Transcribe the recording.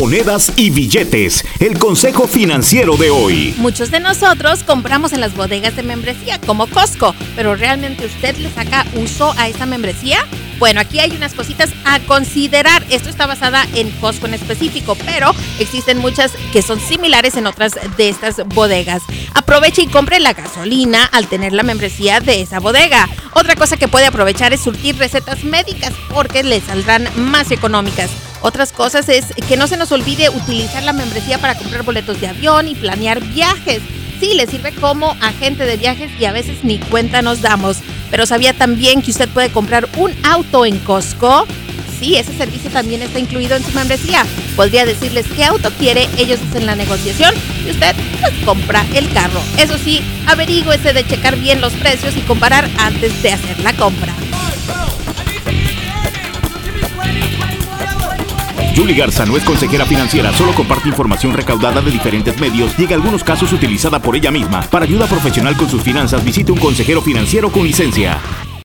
monedas y billetes. El consejo financiero de hoy. Muchos de nosotros compramos en las bodegas de membresía como Costco, pero ¿realmente usted le saca uso a esa membresía? Bueno, aquí hay unas cositas a considerar. Esto está basada en Costco en específico, pero existen muchas que son similares en otras de estas bodegas. Aproveche y compre la gasolina al tener la membresía de esa bodega. Otra cosa que puede aprovechar es surtir recetas médicas porque le saldrán más económicas. Otras cosas es que no se nos olvide utilizar la membresía para comprar boletos de avión y planear viajes. Sí, le sirve como agente de viajes y a veces ni cuenta nos damos. Pero ¿sabía también que usted puede comprar un auto en Costco? Sí, ese servicio también está incluido en su membresía. Podría decirles qué auto quiere, ellos hacen la negociación y usted pues compra el carro. Eso sí, averígüese de checar bien los precios y comparar antes de hacer la compra. Julie Garza no es consejera financiera, solo comparte información recaudada de diferentes medios y en algunos casos utilizada por ella misma. Para ayuda profesional con sus finanzas, visite un consejero financiero con licencia.